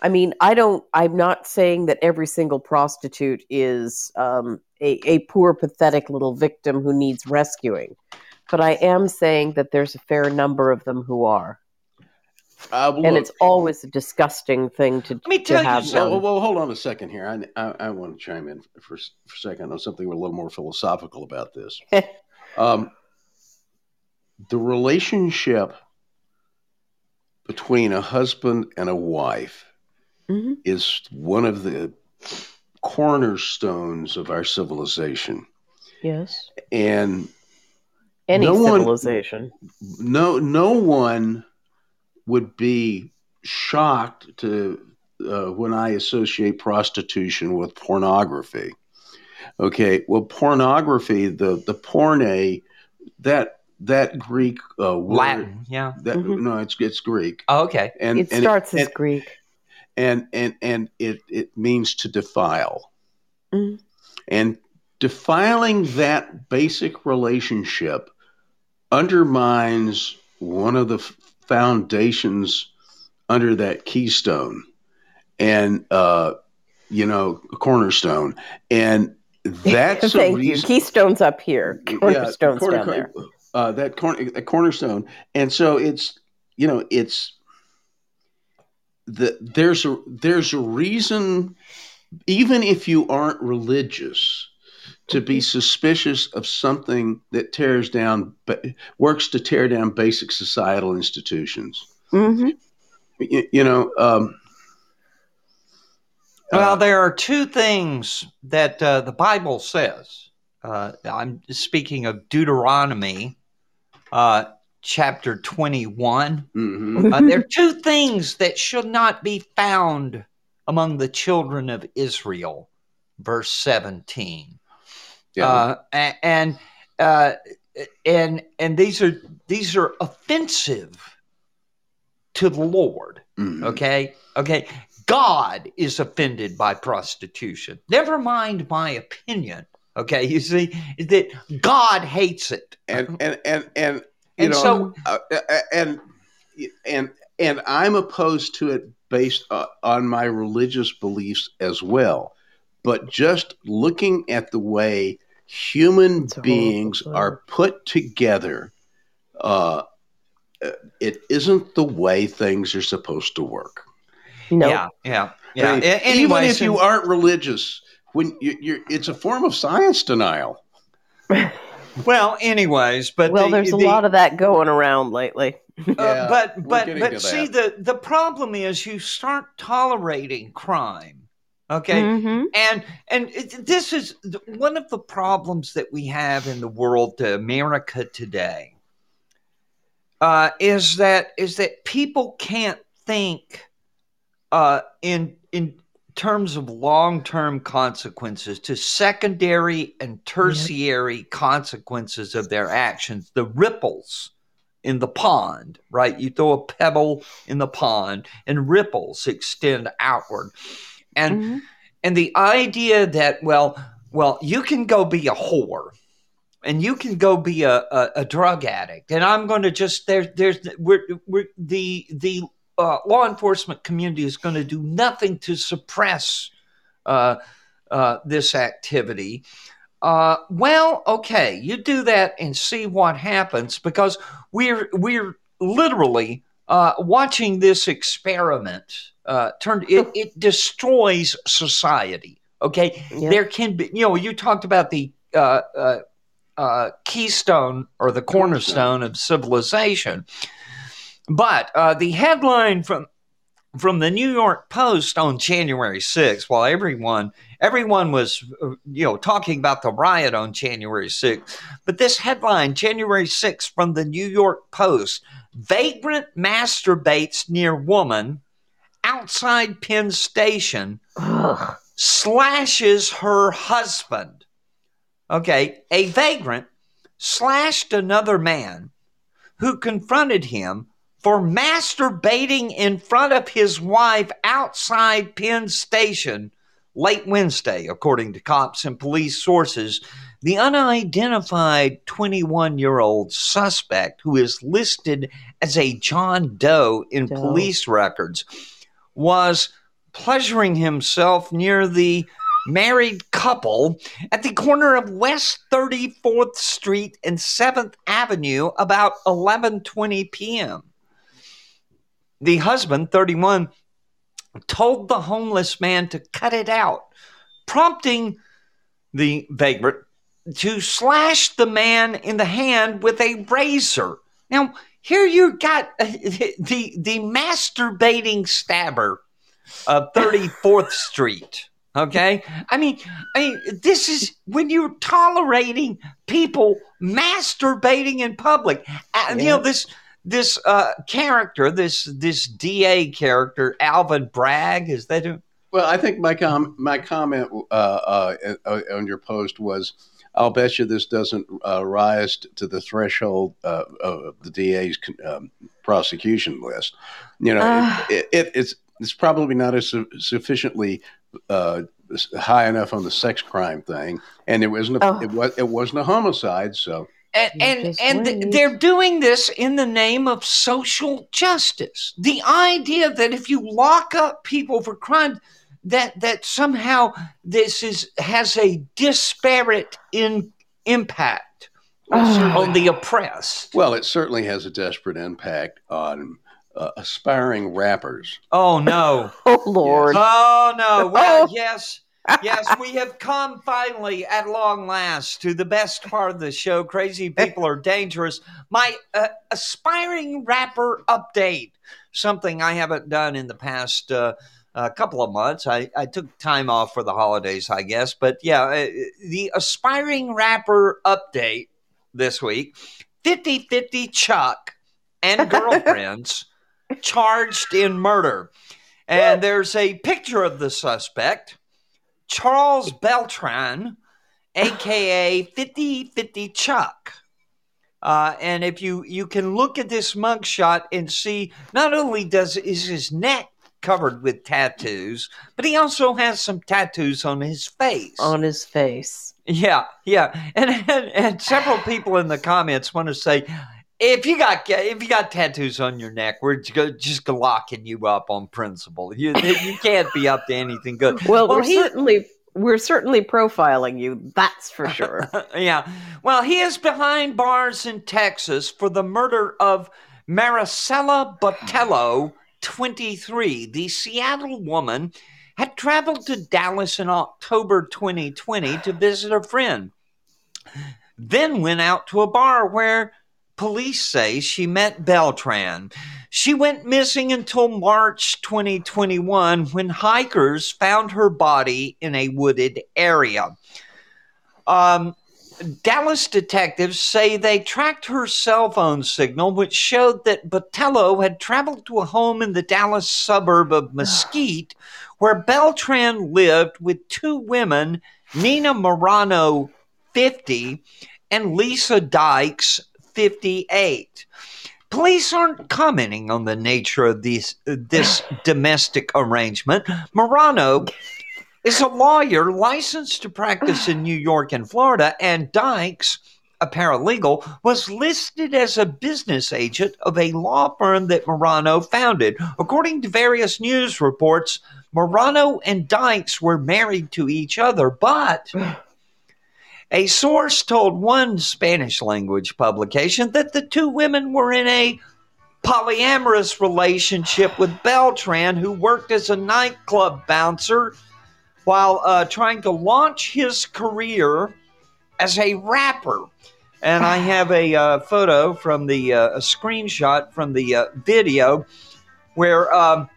I mean, I don't. I'm not saying that every single prostitute is um, a, a poor, pathetic little victim who needs rescuing but I am saying that there's a fair number of them who are,
Uh,
and
look,
it's always a disgusting thing to,
let
me
tell you something.
well, well, well, hold on a second here. I, I, I want to chime in for, for a second on something a little more philosophical about this. um, the relationship between a husband and a wife
Mhm.
is one of the cornerstones of our civilization.
Yes,
And
any
No one-
civilization.
no no one would be shocked to uh, when I associate prostitution with pornography. Okay, well, pornography, the the porne, that that Greek uh, word,
Latin, yeah.
That
Mhm.
no, it's it's Greek,
Oh, okay.
and
It
and
starts as
and,
Greek.
and and and it it means to defile,
Mhm.
and defiling that basic relationship undermines one of the f- foundations under that keystone and uh you know cornerstone and that's a
Thank you.
reason
Keystone's up here.
Yeah,
Cornerstone's
corner-
down there.
Uh that corner a cornerstone. And so it's you know it's the there's a there's a reason even if you aren't religious to be suspicious of something that tears down but works to tear down basic societal institutions.
Hmm
you, you know um
Well,
uh,
there are two things that uh, the Bible says. Uh, I'm speaking of Deuteronomy, uh, chapter 21.
mhm.
Uh, there are two things that should not be found among the children of Israel, verse 17.
yeah
Uh, and uh, and and these are these are offensive to the Lord.
Mhm.
Okay. Okay. God is offended by prostitution. Never mind my opinion. Okay. You see, that God hates it.
and and and and you
And
know,
so-
uh, uh, and and and I'm opposed to it based uh, on my religious beliefs as well. But just looking at the way human
It's horrible
beings are put together, uh, uh, it isn't the way things are supposed to work.
No.
Yeah, yeah,
I
yeah.
mean,
A-
even if you aren't religious, when you, you're, it's a form of science denial.
well, anyways, but
well,
the-
there's a lot of that going around lately.
Uh,
Yeah,
but but but see the the problem is you start tolerating crime okay
Mhm.
and and it, this is one of the problems that we have in the world uh, america today uh, is that is that people can't think uh, in in terms of long-term consequences to secondary and tertiary consequences of their actions. The ripples in the pond right? You throw a pebble in the pond and ripples extend outward. And
Mhm.
and the idea that well well you can go be a whore and you can go be a, a, a drug addict and i'm going to just there there's we're, we're the the uh, law enforcement community is going to do nothing to suppress uh, uh, this activity. Uh, well okay you do that and see what happens because we're we're literally uh, watching this experiment uh, turn it, it destroys society okay?
Yeah.
there can be you know you talked about the uh, uh, uh, keystone or the cornerstone. of civilization but uh, the headline from from the New York Post on January 6th, while everyone everyone was uh, you know talking about the riot on January 6th, but this headline January 6th from the New York Post: Vagrant masturbates near woman outside Penn Station
Ugh.
slashes her husband. Okay, a vagrant slashed another man who confronted him for masturbating in front of his wife outside Penn Station late Wednesday, according to cops and police sources. The unidentified 21 year old suspect, who is listed as a John Doe in
Doe.
police records, was pleasuring himself near the married couple at the corner of West 34th Street and 7th Avenue about 11:20 p.m. The husband, 31, told the homeless man to cut it out, prompting the vagrant to slash the man in the hand with a razor. Now, here you got uh, the the masturbating stabber of 34th Street. Okay, I mean, I mean, this is when you're tolerating people masturbating in public. Uh, You know this this uh, character, this this DA character, Alvin Bragg. Is that who?
Well, I think my com- my comment uh, uh, uh, on your post was, "I'll bet you this doesn't uh, rise to the threshold uh, of the DA's um, prosecution list." You know,
Ah.
it, it, it's it's probably not as su- sufficiently uh, high enough on the sex crime thing, and it wasn't a,
Oh.
it was it wasn't a homicide, so
And and, and they're doing this in the name of social justice. The idea that if you lock up people for crime, that that somehow this is has a disparate in impact
Oh.
on the oppressed.
well, it certainly has a desperate impact on uh, aspiring rappers.
Oh no.
Oh Lord.
Oh no! Well,
Oh.
yes, yes, we have come finally at long last to the best part of the show. Crazy people are dangerous. My uh, aspiring rapper update. Something I haven't done in the past uh, uh, couple of months. I, I took time off for the holidays, I guess. But yeah, uh, the aspiring rapper update this week 50 50 Chuck and girlfriends charged in murder. And there's a picture of the suspect, Charles Beltran, aka 5050 Chuck. Uh, and if you you can look at this mugshot and see, not only does is his neck covered with tattoos, but he also has some tattoos on his face.
On his face.
Yeah, yeah, and, and and several people in the comments want to say, if you got if you got tattoos on your neck, we're just locking you up on principle. You you can't be up to anything good.
Well,
Well,
we're
he-
certainly we're certainly profiling you. That's for sure.
yeah. Well, he is behind bars in Texas for the murder of Maricela Botello, 23. The Seattle woman had traveled to Dallas in October 2020 to visit a friend, then went out to a bar where police say she met Beltran. She went missing until March 2021 when hikers found her body in a wooded area. Um, Dallas detectives say they tracked her cell phone signal, which showed that Botello had traveled to a home in the Dallas suburb of Mesquite, where Beltran lived with two women, Nina Marano, 50, and Lisa Dykes, 58. Police aren't commenting on the nature of these, this domestic arrangement. Marano is a lawyer licensed to practice in New York and Florida, and Dykes, a paralegal, was listed as a business agent of a law firm that Marano founded. According to various news reports, Marano and Dykes were married to each other, but a source told one Spanish language publication that the two women were in a polyamorous relationship with Beltran, who worked as a nightclub bouncer while uh, trying to launch his career as a rapper. And I have a uh, photo from the uh, a screenshot from the uh, video where um,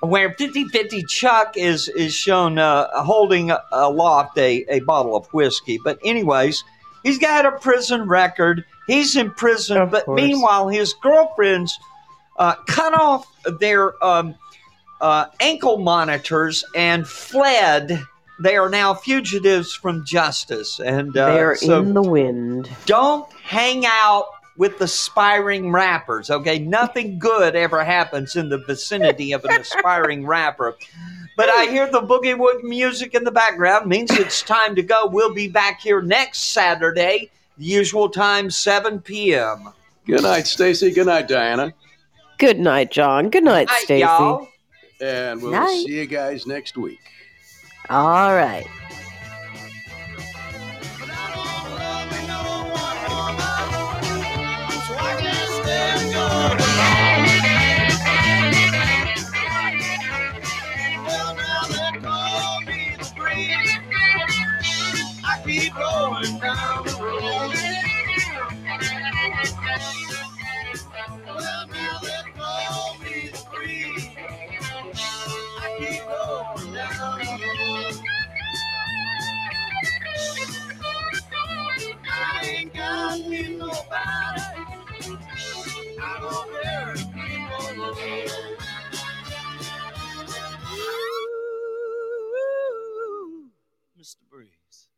where 50-50 Chuck is is shown uh, holding aloft a, a bottle of whiskey. But anyways, he's got a prison record. He's in prison,
Of
but
course.
meanwhile, his girlfriends uh, cut off their um, uh, ankle monitors and fled. They are now fugitives from justice, and uh,
They're
so
in the wind.
don't hang out with aspiring rappers. Okay, nothing good ever happens in the vicinity of an aspiring rapper. But I hear the boogie woogie music in the background. Means it's time to go. We'll be back here next Saturday, the usual time, 7 p.m.
Good night, Stacy. Good night, Dianna.
Good night, John. Good night,
Night,
Stacy.
And we'll
Night.
see you guys next week.
All right.
Ain't got me nobody. Mr. Breeze.